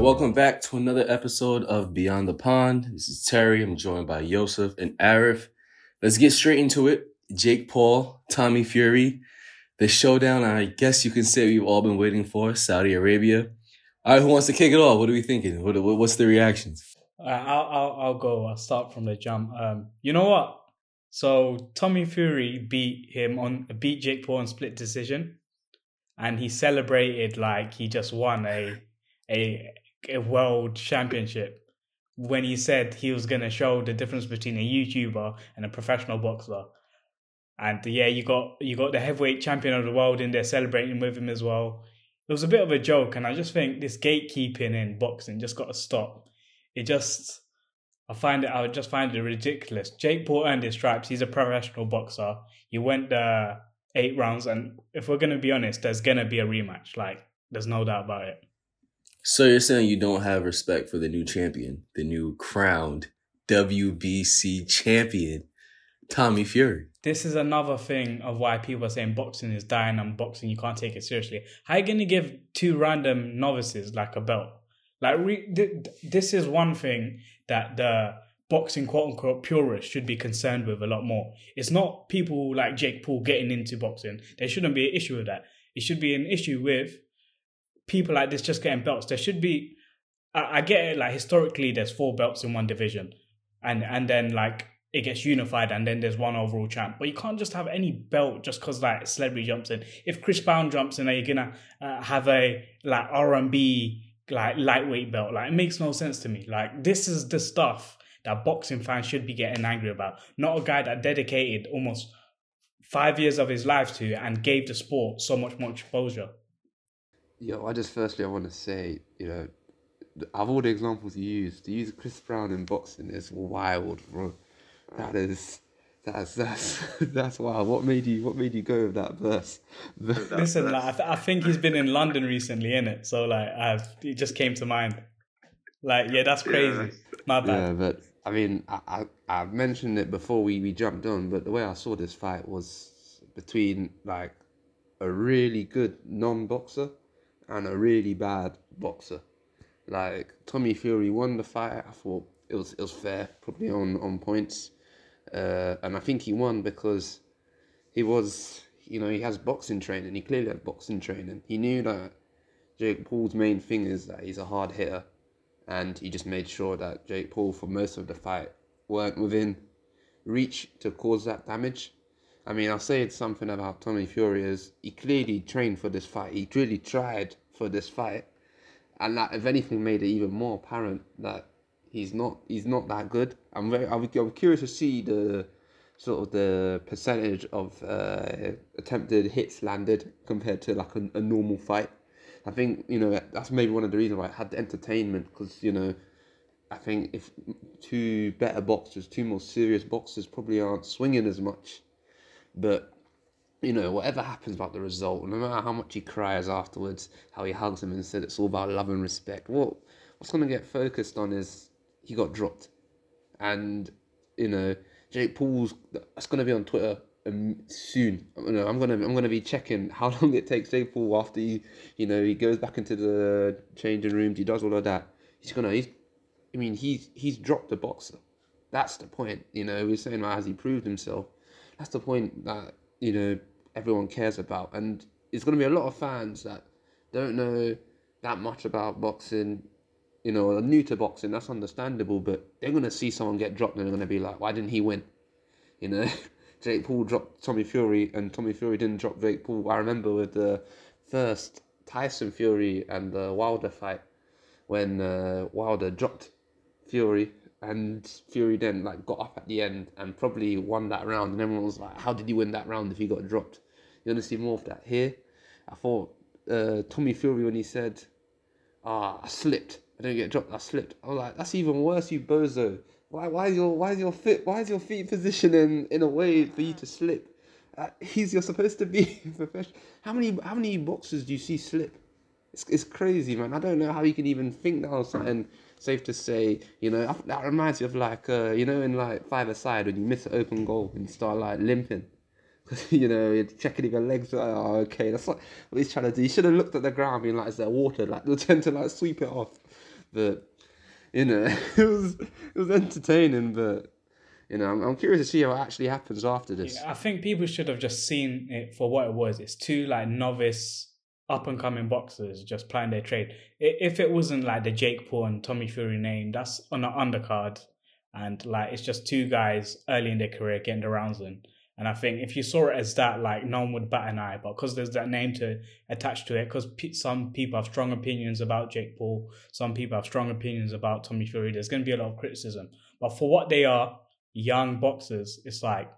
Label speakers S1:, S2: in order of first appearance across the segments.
S1: welcome back to another episode of Beyond the Pond. This is Terry. I'm joined by Yoseph and Arif. Let's get straight into it. Jake Paul, Tommy Fury, the showdown. I guess you can say we've all been waiting for. Saudi Arabia. All right, who wants to kick it off? What are we thinking? What, what's the reactions?
S2: Uh, I'll, I'll I'll go. I'll start from the jump. Um, you know what? So Tommy Fury beat him on beat Jake Paul on split decision, and he celebrated like he just won a a a world championship when he said he was gonna show the difference between a YouTuber and a professional boxer. And yeah, you got you got the heavyweight champion of the world in there celebrating with him as well. It was a bit of a joke, and I just think this gatekeeping in boxing just got to stop. It just I find it. I just find it ridiculous. Jake Paul earned his stripes. He's a professional boxer. He went the eight rounds, and if we're gonna be honest, there's gonna be a rematch. Like, there's no doubt about it.
S1: So you're saying you don't have respect for the new champion, the new crowned WBC champion, Tommy Fury.
S2: This is another thing of why people are saying boxing is dying and boxing you can't take it seriously. How are you gonna give two random novices like a belt? Like re- th- this is one thing that the boxing quote unquote purists should be concerned with a lot more. It's not people like Jake Paul getting into boxing. There shouldn't be an issue with that. It should be an issue with people like this just getting belts. There should be. I, I get it. Like historically, there's four belts in one division, and and then like it gets unified, and then there's one overall champ. But you can't just have any belt just because like celebrity jumps in. If Chris Brown jumps in, are you gonna uh, have a like R and B like lightweight belt. Like it makes no sense to me. Like this is the stuff that boxing fans should be getting angry about. Not a guy that dedicated almost five years of his life to and gave the sport so much more exposure.
S3: Yo, I just firstly I want to say, you know, of all the examples you use, to use Chris Brown in boxing is wild, bro. That is that's that's that's wild. What made you What made you go with that verse?
S2: Listen, like, I, th- I think he's been in London recently, in it. So like, I've, it just came to mind. Like, yeah, that's crazy. Yeah. My bad.
S3: Yeah, but I mean, I, I I mentioned it before we we jumped on, but the way I saw this fight was between like a really good non boxer and a really bad boxer. Like Tommy Fury won the fight. I thought it was it was fair, probably on on points. Uh, and I think he won because he was, you know, he has boxing training. He clearly had boxing training. He knew that Jake Paul's main thing is that he's a hard hitter, and he just made sure that Jake Paul, for most of the fight, weren't within reach to cause that damage. I mean, I'll say it's something about Tommy Fury is he clearly trained for this fight. He really tried for this fight, and that, if anything, made it even more apparent that he's not he's not that good. I'm very I'm, I'm curious to see the sort of the percentage of uh, attempted hits landed compared to like a, a normal fight. I think you know that's maybe one of the reasons why I had the entertainment because you know I think if two better boxers, two more serious boxers probably aren't swinging as much, but you know whatever happens about the result, no matter how much he cries afterwards, how he hugs him and said it's all about love and respect. What what's going to get focused on is he got dropped, and you know Jake Paul's that's gonna be on Twitter um, soon. You know, I'm gonna I'm gonna be checking how long it takes Jake Paul after he you know he goes back into the changing rooms. He does all of that. He's gonna he's I mean he's he's dropped a boxer. That's the point. You know we're saying well, has he proved himself? That's the point that you know everyone cares about, and it's gonna be a lot of fans that don't know that much about boxing you know, are new to boxing, that's understandable, but they're going to see someone get dropped and they're going to be like, why didn't he win? You know, Jake Paul dropped Tommy Fury and Tommy Fury didn't drop Jake Paul. I remember with the first Tyson Fury and the Wilder fight when uh, Wilder dropped Fury and Fury then like got up at the end and probably won that round and everyone was like, how did he win that round if he got dropped? You're to see more of that here. I thought uh, Tommy Fury when he said, ah, I slipped I didn't get dropped. I slipped. I was like, that's even worse, you bozo. Why? Why is your Why is your fit? Why is your feet positioning in a way for you to slip? Uh, he's you're supposed to be professional. How many How many boxers do you see slip? It's it's crazy, man. I don't know how you can even think that was something safe to say. You know, that reminds me of like uh, you know, in like five aside when you miss an open goal and you start like limping. you know, you're checking if your legs are oh, okay. That's what he's trying to do. He should have looked at the ground, being like, "Is there water?" Like they'll tend to like sweep it off. but you know, it was it was entertaining. But you know, I'm, I'm curious to see what actually happens after this.
S2: I think people should have just seen it for what it was. It's two like novice, up and coming boxers just playing their trade. If it wasn't like the Jake Paul and Tommy Fury name, that's on the undercard, and like it's just two guys early in their career getting the rounds in. And I think if you saw it as that, like no one would bat an eye. But because there's that name to attach to it, because some people have strong opinions about Jake Paul, some people have strong opinions about Tommy Fury. There's going to be a lot of criticism. But for what they are, young boxers, it's like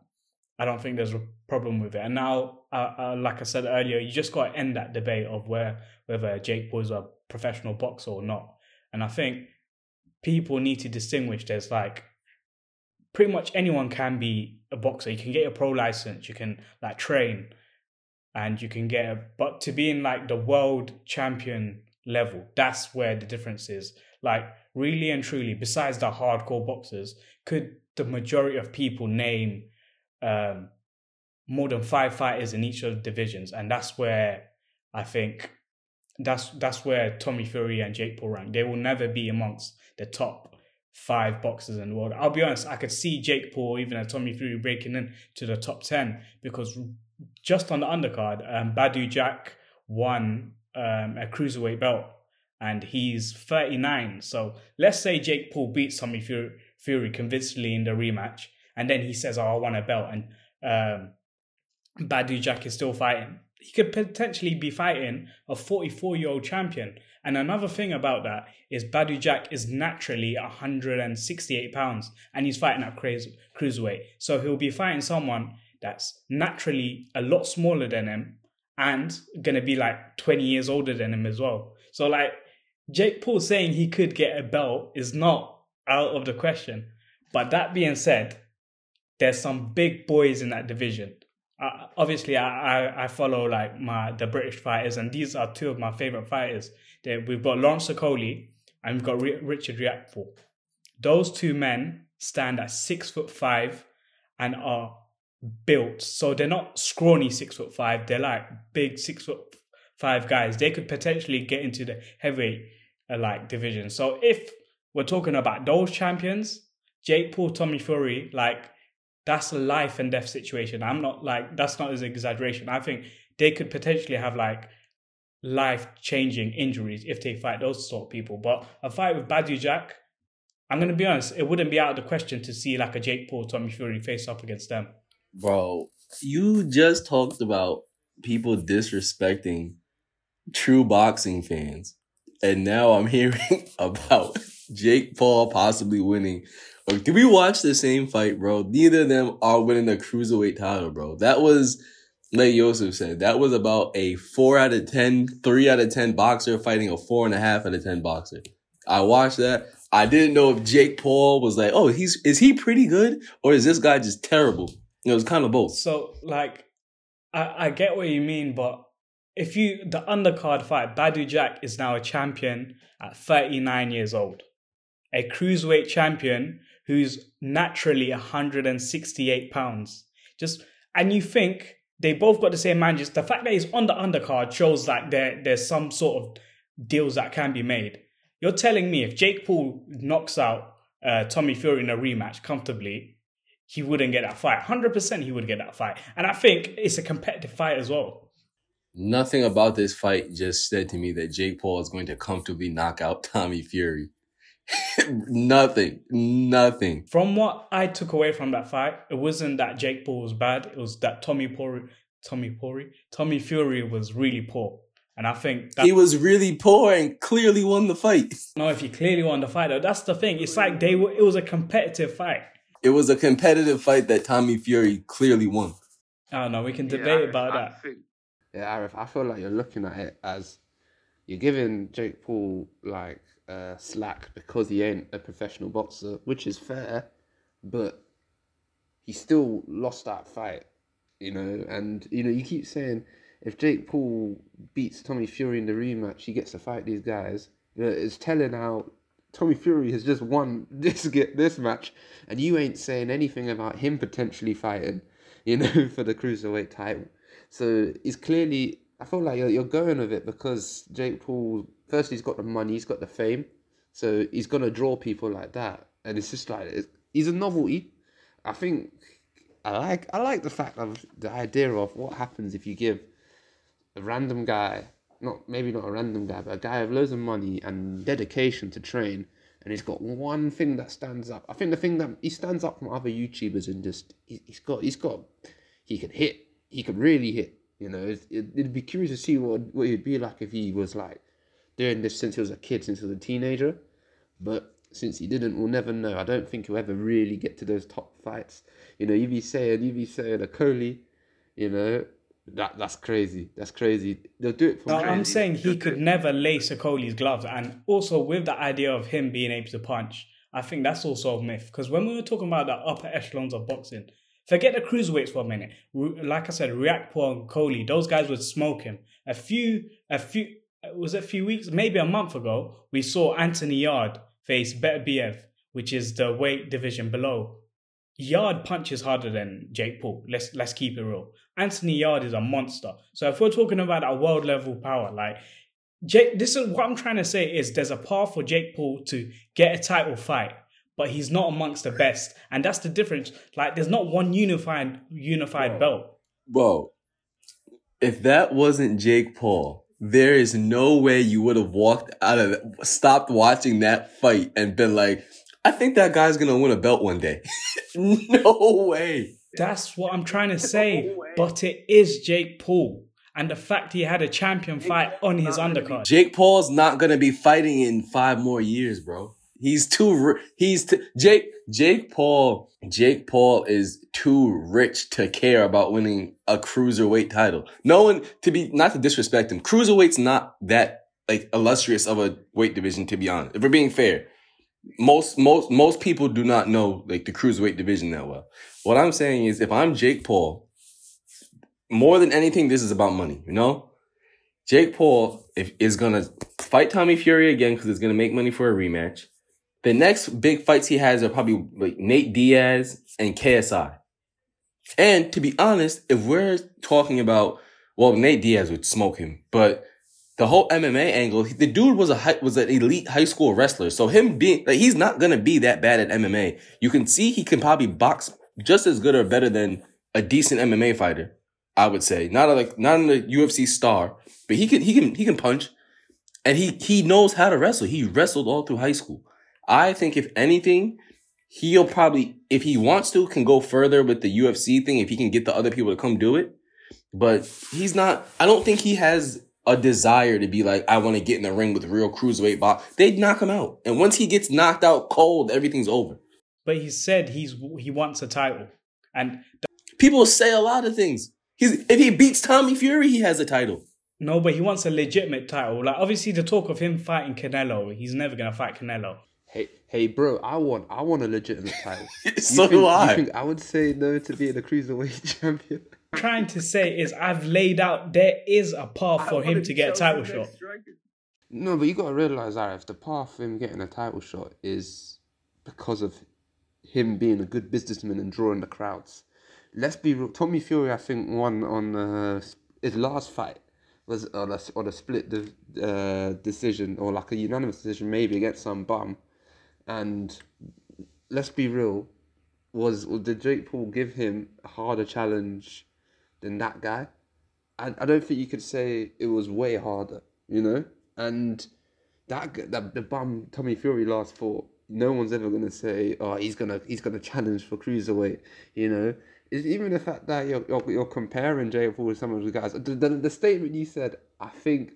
S2: I don't think there's a problem with it. And now, uh, uh, like I said earlier, you just got to end that debate of where whether Jake is a professional boxer or not. And I think people need to distinguish. There's like pretty much anyone can be a boxer. You can get a pro license. You can like train, and you can get. A, but to be in like the world champion level, that's where the difference is. Like really and truly, besides the hardcore boxers, could the majority of people name um, more than five fighters in each of the divisions, and that's where I think that's that's where Tommy Fury and Jake Paul rank. They will never be amongst the top five boxers in the world. I'll be honest, I could see Jake Paul even as Tommy Fury breaking in to the top ten because just on the undercard, um, Badou Jack won um, a cruiserweight belt, and he's thirty nine. So let's say Jake Paul beats Tommy Fury, Fury convincingly in the rematch, and then he says, "Oh, I want a belt," and um, Badou Jack is still fighting. He could potentially be fighting a 44 year old champion. And another thing about that is Badou Jack is naturally 168 pounds and he's fighting at cruise- cruiserweight. So he'll be fighting someone that's naturally a lot smaller than him and going to be like 20 years older than him as well. So, like, Jake Paul saying he could get a belt is not out of the question. But that being said, there's some big boys in that division. Uh, obviously, I, I I follow like my the British fighters, and these are two of my favorite fighters. They, we've got Lawrence Okolie and we've got R- Richard Riakporhe. Those two men stand at six foot five and are built, so they're not scrawny six foot five. They're like big six foot five guys. They could potentially get into the heavyweight uh, like division. So if we're talking about those champions, Jake Paul, Tommy Fury, like that's a life and death situation. I'm not like that's not an exaggeration. I think they could potentially have like life changing injuries if they fight those sort of people. But a fight with Badou Jack, I'm gonna be honest, it wouldn't be out of the question to see like a Jake Paul, Tommy Fury face up against them.
S1: Bro, you just talked about people disrespecting true boxing fans. And now I'm hearing about Jake Paul possibly winning. Like, did we watch the same fight, bro? Neither of them are winning the cruiserweight title, bro. That was, like Yoseph said, that was about a four out of 10, three out of 10 boxer fighting a four and a half out of 10 boxer. I watched that. I didn't know if Jake Paul was like, oh, he's, is he pretty good? Or is this guy just terrible? It was kind of both.
S2: So like I, I get what you mean, but if you the undercard fight, Badou Jack is now a champion at 39 years old. A cruiserweight champion who's naturally 168 pounds. Just and you think they both got the same managers. The fact that he's on the undercard shows that there there's some sort of deals that can be made. You're telling me if Jake Paul knocks out uh, Tommy Fury in a rematch comfortably, he wouldn't get that fight. 100% he would get that fight. And I think it's a competitive fight as well.
S1: Nothing about this fight just said to me that Jake Paul is going to comfortably knock out Tommy Fury. nothing. Nothing.
S2: From what I took away from that fight, it wasn't that Jake Paul was bad. It was that Tommy Fury, Tommy Fury, Tommy Fury was really poor. And I think that,
S1: He was really poor and clearly won the fight.
S2: no, if he clearly won the fight, though, that's the thing. It's like they were. It was a competitive fight.
S1: It was a competitive fight that Tommy Fury clearly won.
S2: I don't know. We can
S3: Yeah,
S2: debate
S3: Arif,
S2: about
S3: I
S2: that.
S3: think- yeah, Arif, I feel like you're looking at it as you're giving Jake Paul like uh, slack because he ain't a professional boxer, which is fair, but he still lost that fight, you know. And you know, you keep saying if Jake Paul beats Tommy Fury in the rematch, he gets to fight these guys. You know, it's telling how Tommy Fury has just won this get this match, and you ain't saying anything about him potentially fighting, you know, for the cruiserweight title. So he's clearly. I feel like you're, you're going with it because Jake Paul. First, he's got the money, he's got the fame, So he's gonna draw people like that, and it's just like it's, he's a novelty. I think I like I like the fact of the idea of what happens if you give a random guy, not maybe not a random guy, but a guy with loads of money and dedication to train, and he's got one thing that stands up. I think the thing that he stands up from other YouTubers and just he, he's got he's got he can hit, he can really hit. You know, it, it'd be curious to see what what he'd be like if he was like doing this since he was a kid, since he was a teenager. But since he didn't, we'll never know. I don't think he'll ever really get to those top fights. You know, you be saying, you be saying Okolie, you know, that that's crazy. That's crazy. They'll do it for
S2: No. I'm saying he could never lace Okolie's gloves, and also with the idea of him being able to punch, I think that's also a myth. Because when we were talking about the upper echelons of boxing, forget the cruiserweights for a minute. Like I said, Riakporhe and Coley, those guys would smoke him. A few, a few, Uh, was a few weeks, maybe a month ago, we saw Anthony Yarde face Beterbiev, which is the weight division below. Yarde punches harder than Jake Paul. Let's let's keep it real. Anthony Yarde is a monster. So if we're talking about a world level power, like Jake, this is what I'm trying to say is there's a path for Jake Paul to get a title fight, but he's not amongst the best, and that's the difference. Like there's not one unified unified belt.
S1: Bro, if that wasn't Jake Paul, there is no way you would have walked out of it, stopped watching that fight and been like, I think that guy's gonna win a belt one day. no way.
S2: That's what I'm trying to say. But it is Jake Paul, and the fact he had a champion fight on his undercard.
S1: Jake Paul's not gonna be fighting in five more years, bro. He's too. He's t- Jake. Jake Paul. Jake Paul is too rich to care about winning a cruiserweight title. No one to be not to disrespect him. Cruiserweight's not that like illustrious of a weight division. To be honest, if we're being fair, most most most people do not know like the cruiserweight division that well. What I'm saying is, if I'm Jake Paul, more than anything, this is about money. You know, Jake Paul if, is gonna fight Tommy Fury again because it's gonna make money for a rematch. The next big fights he has are probably like Nate Diaz and KSI. And to be honest, if we're talking about, well, Nate Diaz would smoke him, but the whole MMA angle, the dude was a high, was an elite high school wrestler. So him being like he's not gonna be that bad at MMA. You can see he can probably box just as good or better than a decent MMA fighter. I would say not a, like not a UFC star, but he can he can he can punch, and he he knows how to wrestle. He wrestled all through high school. I think if anything, he'll probably if he wants to can go further with the UFC thing if he can get the other people to come do it. But he's not. I don't think he has a desire to be like I want to get in the ring with real cruiserweight box. They'd knock him out, and once he gets knocked out cold, everything's over.
S2: But he said he's he wants a title, and
S1: People say a lot of things. He's if he beats Tommy Fury, he has a title.
S2: no, but he wants a legitimate title. Like obviously, the talk of him fighting Canelo, he's never gonna fight Canelo.
S3: Hey, hey, bro, I want, I want a legitimate title.
S1: So
S3: think,
S1: do
S3: You
S1: I.
S3: think I would say no to being a cruiserweight champion?
S2: I'm trying to say is I've laid out there is a path for him to get a title shot.
S3: No, but you got to realize, Arif, the path for him getting a title shot is because of him being a good businessman and drawing the crowds. Let's be real. Tommy Fury, I think, won on uh, his last fight was on a, on a split de- uh, decision or like a unanimous decision, maybe against some bum. And let's be real, was did Jake Paul give him a harder challenge than that guy? I, I don't think you could say it was way harder, you know. And that that the bum Tommy Fury last fought, no one's ever gonna say, oh, he's gonna he's gonna challenge for cruiserweight, you know. It's even the fact that you're you're, you're comparing Jake Paul with some of the guys. The, the, the statement you said, I think.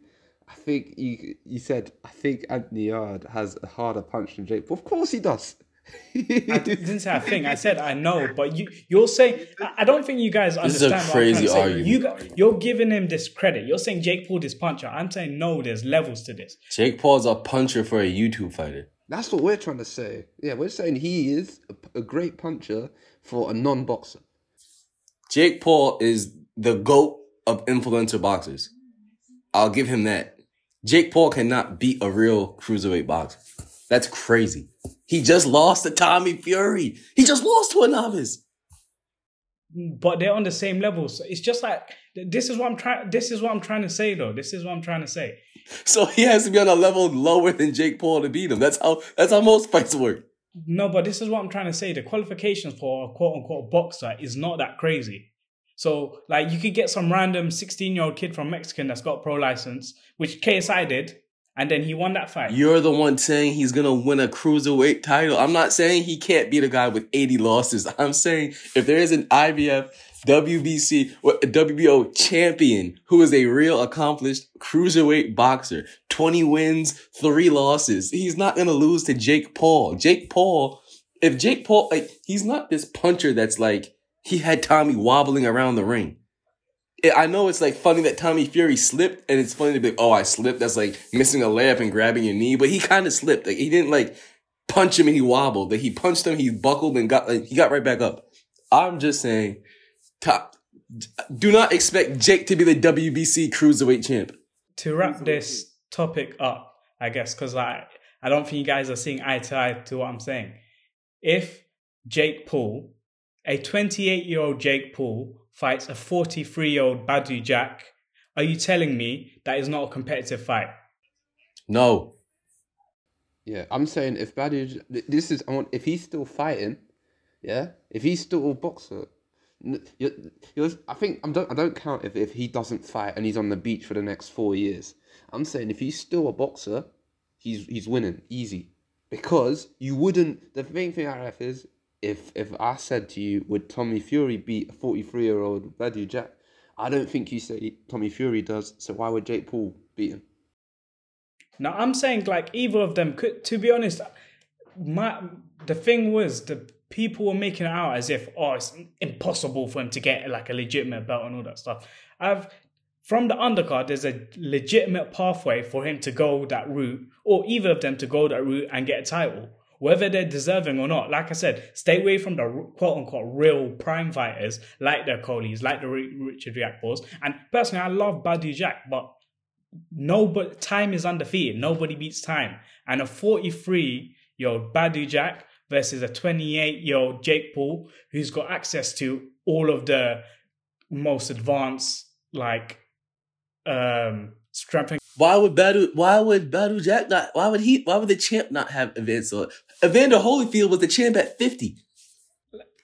S3: I think you you said I think Anthony Yarde has a harder punch than Jake Paul. Of course he does.
S2: I didn't say I think. I said I know, but you you're saying I I don't think you guys
S1: This is a
S2: understand.
S1: crazy
S2: what I'm trying to say.
S1: argument.
S2: You, you're giving him this credit. You're saying Jake Paul this puncher. I'm saying no. There's levels to this.
S1: Jake Paul's a puncher for a YouTube fighter.
S3: That's what we're trying to say. Yeah, we're saying he is a, a great puncher for a non-boxer.
S1: Jake Paul is the GOAT of influencer boxers. I'll give him that. Jake Paul cannot beat a real cruiserweight boxer. That's crazy. He just lost to Tommy Fury. He just lost to a novice.
S2: but they're on the same level. So it's just like this is what I'm trying. This is what I'm trying to say, though. This is what I'm trying to say.
S1: So he has to be on a level lower than Jake Paul to beat him. That's how that's how most fights work.
S2: No, but this is what I'm trying to say. The qualifications for a quote unquote boxer is not that crazy. So, like, you could get some random 16 year old kid from Mexican that's got pro license, which KSI did, and then he won that fight.
S1: You're the one saying he's gonna win a cruiserweight title. I'm not saying he can't beat a guy with 80 losses. I'm saying if there is an IBF, WBC, WBO champion who is a real accomplished cruiserweight boxer, 20 wins, three losses, he's not gonna lose to Jake Paul. Jake Paul, if Jake Paul, like, he's not this puncher that's like, he had Tommy wobbling around the ring. I know it's like funny that Tommy Fury slipped, and it's funny to be like, oh, I slipped. That's like missing a layup and grabbing your knee, but he kind of slipped. Like he didn't like punch him and he wobbled. Like he punched him, he buckled and got like, he got right back up. I'm just saying, top. Do not expect Jake to be the WBC cruiserweight champ.
S2: To wrap this topic up, I guess, because I I don't think you guys are seeing eye to eye to what I'm saying. If Jake Paul, a 28 year old Jake Paul, fights a 43 year old Badou Jack, are you telling me that is not a competitive fight?
S1: No.
S3: Yeah, I'm saying if Badou, this is on if he's still fighting, yeah, if he's still a boxer, you're, you're, I think I don't I don't count if, if he doesn't fight and he's on the beach for the next four years. I'm saying if he's still a boxer, he's he's winning easy because you wouldn't. The main thing I have is if if I said to you, would Tommy Fury beat a 43 year old Badou Jack? I don't think you say Tommy Fury does. So why would Jake Paul beat him?
S2: Now I'm saying like either of them could. To be honest, my the thing was the people were making it out as if oh it's impossible for him to get like a legitimate belt and all that stuff. I've from the undercard, there's a legitimate pathway for him to go that route, or either of them to go that route and get a title whether they're deserving or not. Like I said, stay away from the quote unquote real prime fighters like the Coleys, like the Richard Riakporhes. And personally, I love Badou Jack, but no, but time is undefeated. Nobody beats time. And a 43 year old Badou Jack versus a 28 year old Jake Paul, who's got access to all of the most advanced, like, um, strength.
S1: Why would Badou? Why would Badou Jack not? Why would he? Why would the champ not have events? Or Evander Holyfield was the champ at fifty.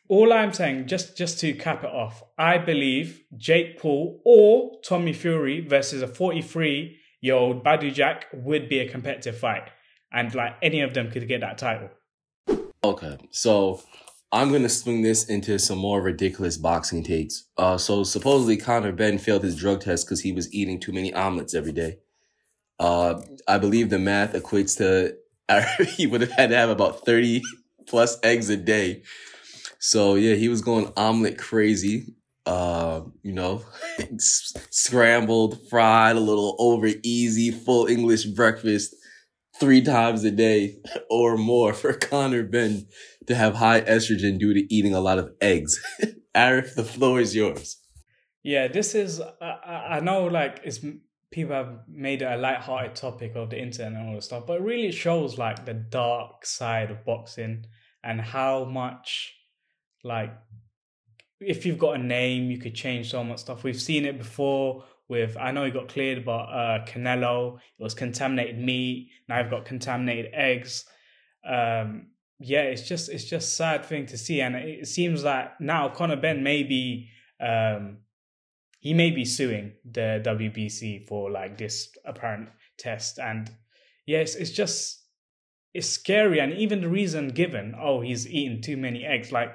S2: All I'm saying, just just to cap it off, I believe Jake Paul or Tommy Fury versus a 43 year old Badou Jack would be a competitive fight, and like any of them could get that title.
S1: Okay, so I'm gonna swing this into some more ridiculous boxing takes. Uh, so supposedly Conor Benn failed his drug test because he was eating too many omelets every day. Uh, I believe the math equates to he would have had to have about 30 plus eggs a day. So yeah, he was going omelet crazy. Uh, you know, scrambled, fried, a little over easy, full English breakfast three times a day or more for Conor Benn to have high estrogen due to eating a lot of eggs. Arif, the floor is yours.
S2: Yeah, this is, I, I know like it's, people have made it a light-hearted topic of the internet and all this stuff, but it really shows like the dark side of boxing and how much like if you've got a name, you could change so much stuff. We've seen it before with I know he got cleared, but uh, Canelo it was contaminated meat. Now I've got contaminated eggs. Um, yeah, it's just it's just sad thing to see, and it seems that now Conor Benn may be um, he may be suing the WBC for like this apparent test, and yes, it's just it's scary, and even the reason given, oh, he's eaten too many eggs, like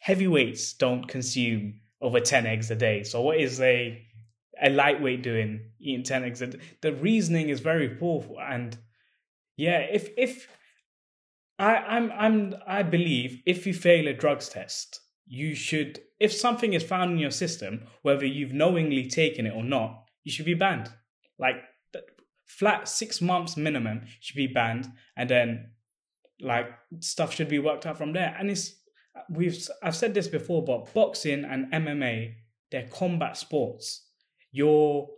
S2: heavyweights don't consume over ten eggs a day. So what is a a lightweight doing eating ten eggs? The reasoning is very poor, and yeah, if if I, I'm I'm I believe if you fail a drugs test, you should if something is found in your system, whether you've knowingly taken it or not, you should be banned. Like flat six months minimum should be banned, and then like stuff should be worked out from there. And it's we've I've said this before, but boxing and MMA they're combat sports. You're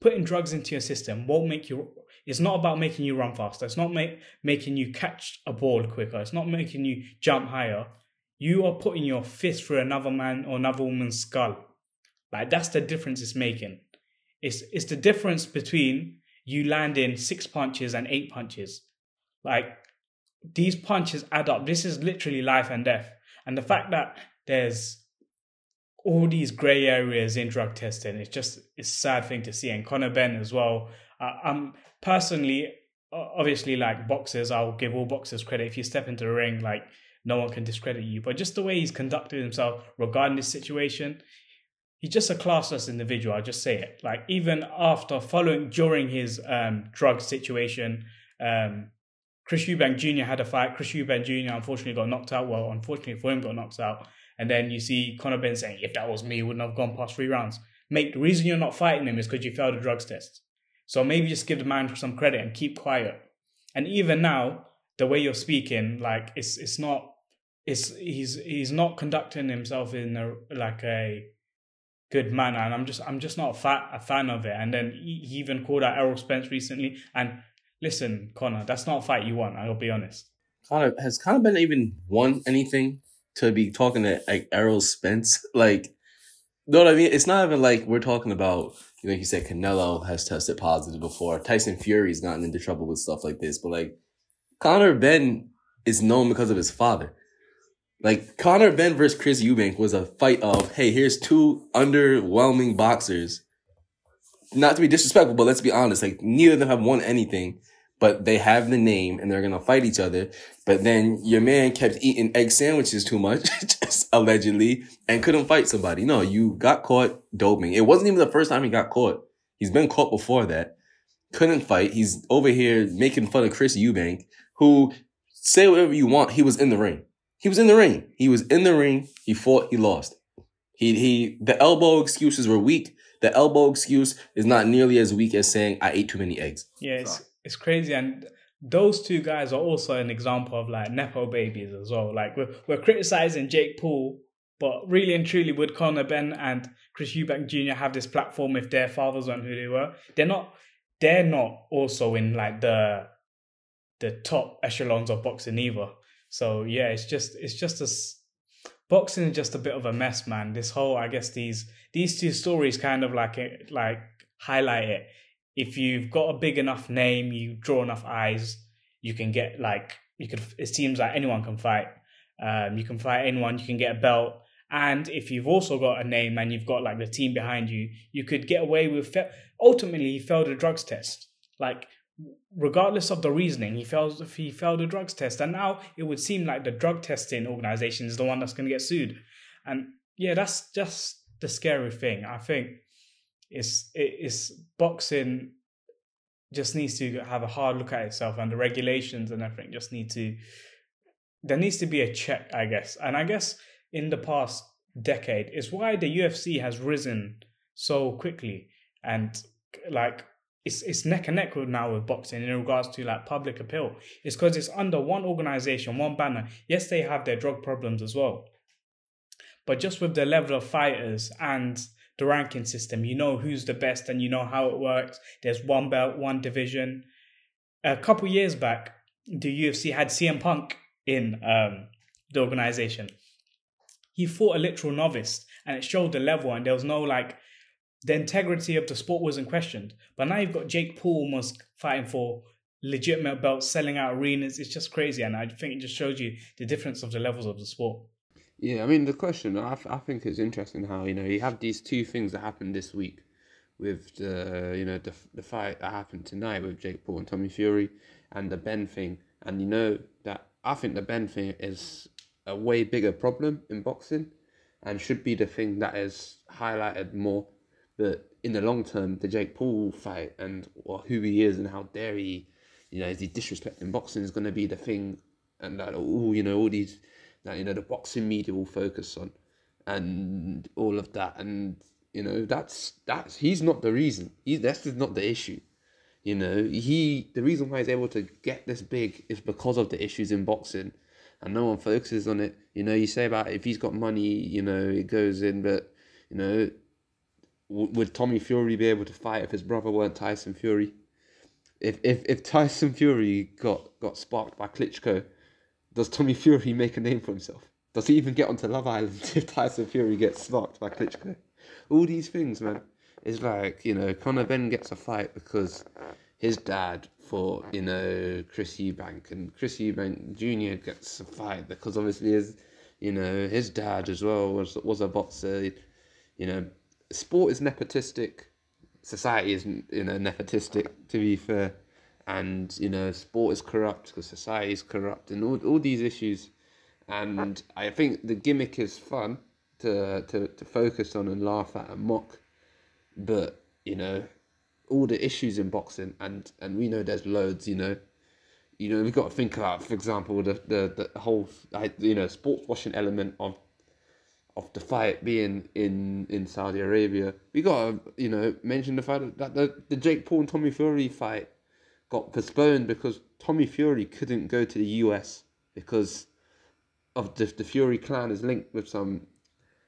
S2: putting drugs into your system won't make you it's not about making you run faster. It's not make, making you catch a ball quicker. It's not making you jump higher. You are putting your fist through another man or another woman's skull. Like that's the difference it's making. It's it's the difference between you landing six punches and eight punches. Like these punches add up. This is literally life and death. And the fact that there's all these gray areas in drug testing, it's just it's a sad thing to see. And Conor Benn as well. Uh, I'm personally, obviously, like boxers, I'll give all boxers credit. If you step into the ring, like no one can discredit you. But just the way he's conducted himself regarding this situation, he's just a classless individual. I'll just say it. Like even after following during his um, drug situation, um, Chris Eubank Jr. had a fight. Chris Eubank Jr. unfortunately got knocked out. Well, unfortunately for him, got knocked out. And then you see Conor Benn saying, "If that was me, wouldn't have gone past three rounds." Mate, the reason you're not fighting him is because you failed a drugs test. So maybe just give the man some credit and keep quiet. And even now, the way you're speaking, like it's it's not it's he's he's not conducting himself in a like a good manner, and I'm just I'm just not a, fat, a fan of it. And then he, he even called out Errol Spence recently. And listen, Conor, that's not a fight you want. I'll be honest.
S1: Conor has Conor Benn even won anything to be talking to like Errol Spence? Like, you know what I mean? It's not even like we're talking about. You know, like you said, Canelo has tested positive before. Tyson Fury's gotten into trouble with stuff like this, but like Conor Benn is known because of his father. Like Conor Benn versus Chris Eubank was a fight of, hey, here's two underwhelming boxers. Not to be disrespectful, but let's be honest. Like neither of them have won anything, but they have the name and they're gonna fight each other. But then your man kept eating egg sandwiches too much, allegedly, and couldn't fight somebody. No, you got caught doping. It wasn't even the first time he got caught. He's been caught before that. Couldn't fight. He's over here making fun of Chris Eubank, who say whatever you want. He was in the ring. He was in the ring. He was in the ring. He fought. He lost. He he. The elbow excuses were weak. The elbow excuse is not nearly as weak as saying I ate too many eggs.
S2: Yeah, it's it's crazy, and those two guys are also an example of like nepo babies as well. Like we're we're criticizing Jake Paul, but really and truly, would Conor Benn and Chris Eubank Jr. have this platform if their fathers weren't who they were? They're not. They're not also in like the the top echelons of boxing either. So yeah, it's just it's just a boxing is just a bit of a mess, man. This whole I guess these these two stories kind of like it like highlight it. If you've got a big enough name, you draw enough eyes, you can get like you could. It seems like anyone can fight. Um, you can fight anyone. You can get a belt. And if you've also got a name and you've got like the team behind you, you could get away with. Fe- Ultimately, he failed a drugs test. Like regardless of the reasoning, he failed he failed a drugs test, and now it would seem like the drug testing organization is the one that's going to get sued. And yeah, that's just the scary thing. I think it's it's boxing just needs to have a hard look at itself, and the regulations and everything just need to. There needs to be a check, I guess, and I guess in the past decade is why the UFC has risen so quickly and like it's it's neck and neck with now with boxing in regards to like public appeal. It's because it's under one organization, one banner. Yes, they have their drug problems as well, but just with the level of fighters and the ranking system, you know who's the best and you know how it works. There's one belt, one division. A couple years back, the UFC had CM Punk in um, the organization. He fought a literal novice, and it showed the level, and there was no like the integrity of the sport wasn't questioned. But now you've got Jake Paul almost fighting for legitimate belts, selling out arenas. It's just crazy, and I think it just shows you the difference of the levels of the sport.
S3: Yeah, I mean the question. I, I think it's interesting how you know you have these two things that happened this week with the you know the the fight that happened tonight with Jake Paul and Tommy Fury, and the Benn thing, and you know that I think the Benn thing is a way bigger problem in boxing, and should be the thing that is highlighted more but in the long term, the Jake Paul fight and well, who he is and how dare he, you know, is he disrespecting boxing is going to be the thing, and that all you know all these that you know the boxing media will focus on, and all of that, and you know that's that's he's not the reason. He that's just not the issue. You know, he the reason why he's able to get this big is because of the issues in boxing, and no one focuses on it. You know, you say about if he's got money, you know, it goes in, but you know, would Tommy Fury be able to fight if his brother weren't Tyson Fury? If if if Tyson Fury got got sparked by Klitschko, does Tommy Fury make a name for himself? Does he even get onto Love Island if Tyson Fury gets sparked by Klitschko? All these things, man. It's like, you know, Conor Benn gets a fight because his dad fought, you know, Chris Eubank, and Chris Eubank Jr. gets a fight because obviously his, you know, his dad as well was was a boxer. You know, sport is nepotistic, society is you know nepotistic. To be fair, and you know, sport is corrupt because society is corrupt, and all all these issues and I think the gimmick is fun to to, to focus on and laugh at and mock, but you know, all the issues in boxing and and we know there's loads. You know, you know we've got to think about, for example, the the, the whole you know sports washing element of of the fight being in in Saudi Arabia. We got to you know mention the fact that the the Jake Paul and Tommy Fury fight got postponed because Tommy Fury couldn't go to the US because of the, the Fury clan is linked with some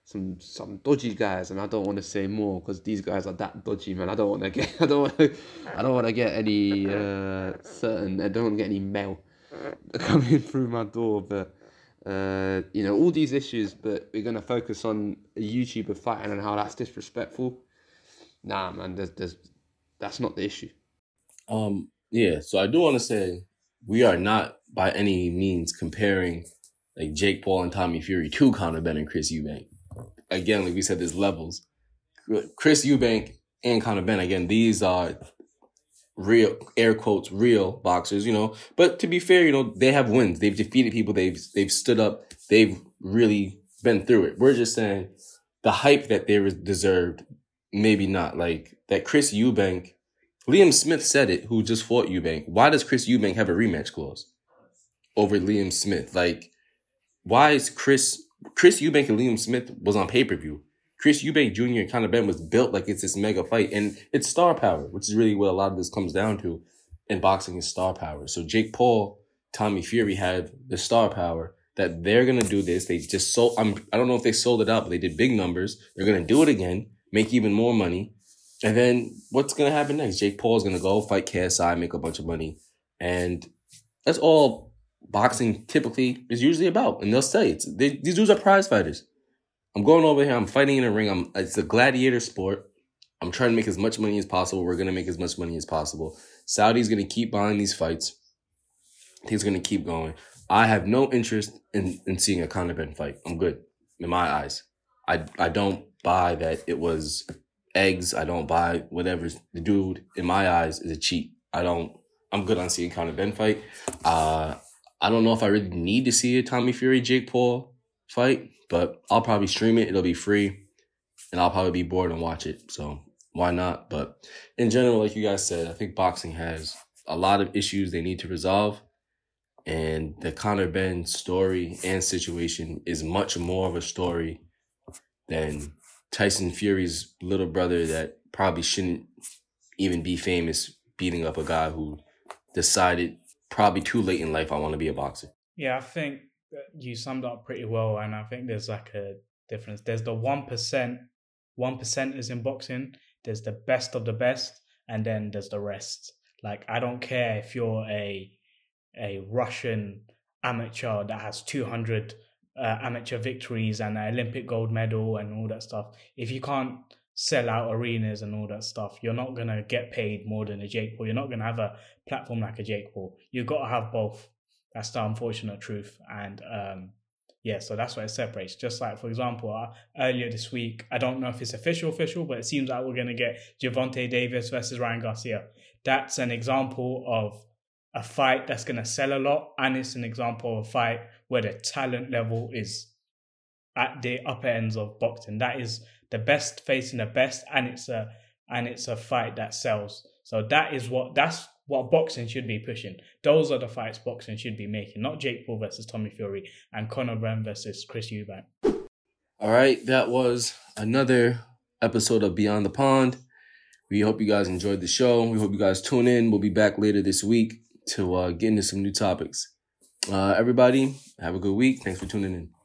S3: some some dodgy guys, and I don't want to say more because these guys are that dodgy, man. I don't want to get I don't want to I don't want to get any uh, certain I don't want to get any mail coming through my door, but. Uh, you know all these issues, but we're gonna focus on a YouTuber fighting and how that's disrespectful. Nah, man, there's, there's that's not the issue.
S1: Um, yeah. So I do want to say we are not by any means comparing like Jake Paul and Tommy Fury to Conor Benn and Chris Eubank. Again, like we said, there's levels. Chris Eubank and Conor Benn, again, these are real air quotes real boxers, you know. But to be fair, you know, they have wins. They've defeated people. They've they've stood up. They've really been through it. We're just saying the hype that they deserved, maybe not. Like that Chris Eubank, Liam Smith said it, who just fought Eubank. Why does Chris Eubank have a rematch clause over Liam Smith? Like why is Chris Chris Eubank and Liam Smith was on pay per view? Chris Eubank Jr. and Conor Benn was built like it's this mega fight, and it's star power, which is really what a lot of this comes down to. In boxing, is star power. So Jake Paul, Tommy Fury had the star power that they're gonna do this. They just sold. I'm. I don't know if they sold it out, but they did big numbers. They're gonna do it again, make even more money, and then what's gonna happen next? Jake Paul's gonna go fight KSI, make a bunch of money, and that's all boxing typically is usually about, and they'll say it's they, these dudes are prize fighters. I'm going over here. I'm fighting in a ring. I'm it's a gladiator sport. I'm trying to make as much money as possible. We're gonna make as much money as possible. Saudi's gonna keep buying these fights. He's gonna keep going. I have no interest in, in seeing a Conor Benn fight. I'm good in my eyes. I I don't buy that it was eggs. I don't buy whatever. The dude in my eyes is a cheat. I don't. I'm good on seeing Conor Benn fight. Uh, I don't know if I really need to see a Tommy Fury Jake Paul fight, but I'll probably stream it. It'll be free, and I'll probably be bored and watch it. So why not? But in general, like you guys said, I think boxing has a lot of issues they need to resolve. And the Conor Benn story and situation is much more of a story than Tyson Fury's little brother that probably shouldn't even be famous beating up a guy who decided probably too late in life I want to be a boxer.
S2: Yeah, I think you summed up pretty well, and I think there's like a difference. There's the one percent, one percenters in boxing. There's the best of the best, and then there's the rest. Like I don't care if you're a a Russian amateur that has 200 uh, amateur victories and an Olympic gold medal and all that stuff. If you can't sell out arenas and all that stuff, you're not gonna get paid more than a Jake Paul. You're not gonna have a platform like a Jake Paul. You've got to have both. That's the unfortunate truth. And um, yeah, so that's what it separates. Just like, for example, uh, earlier this week, I don't know if it's official, official, but it seems like we're gonna get Gervonta Davis versus Ryan Garcia. That's an example of a fight that's gonna sell a lot, and it's an example of a fight where the talent level is at the upper ends of boxing. That is the best facing the best, and it's a and it's a fight that sells. So that is what that's what boxing should be pushing. Those are the fights boxing should be making, not Jake Paul versus Tommy Fury and Conor Benn versus Chris Eubank.
S1: All right, that was another episode of Beyond the Pond. We hope you guys enjoyed the show. We hope you guys tune in. We'll be back later this week to uh, get into some new topics. Uh, everybody, have a good week. Thanks for tuning in.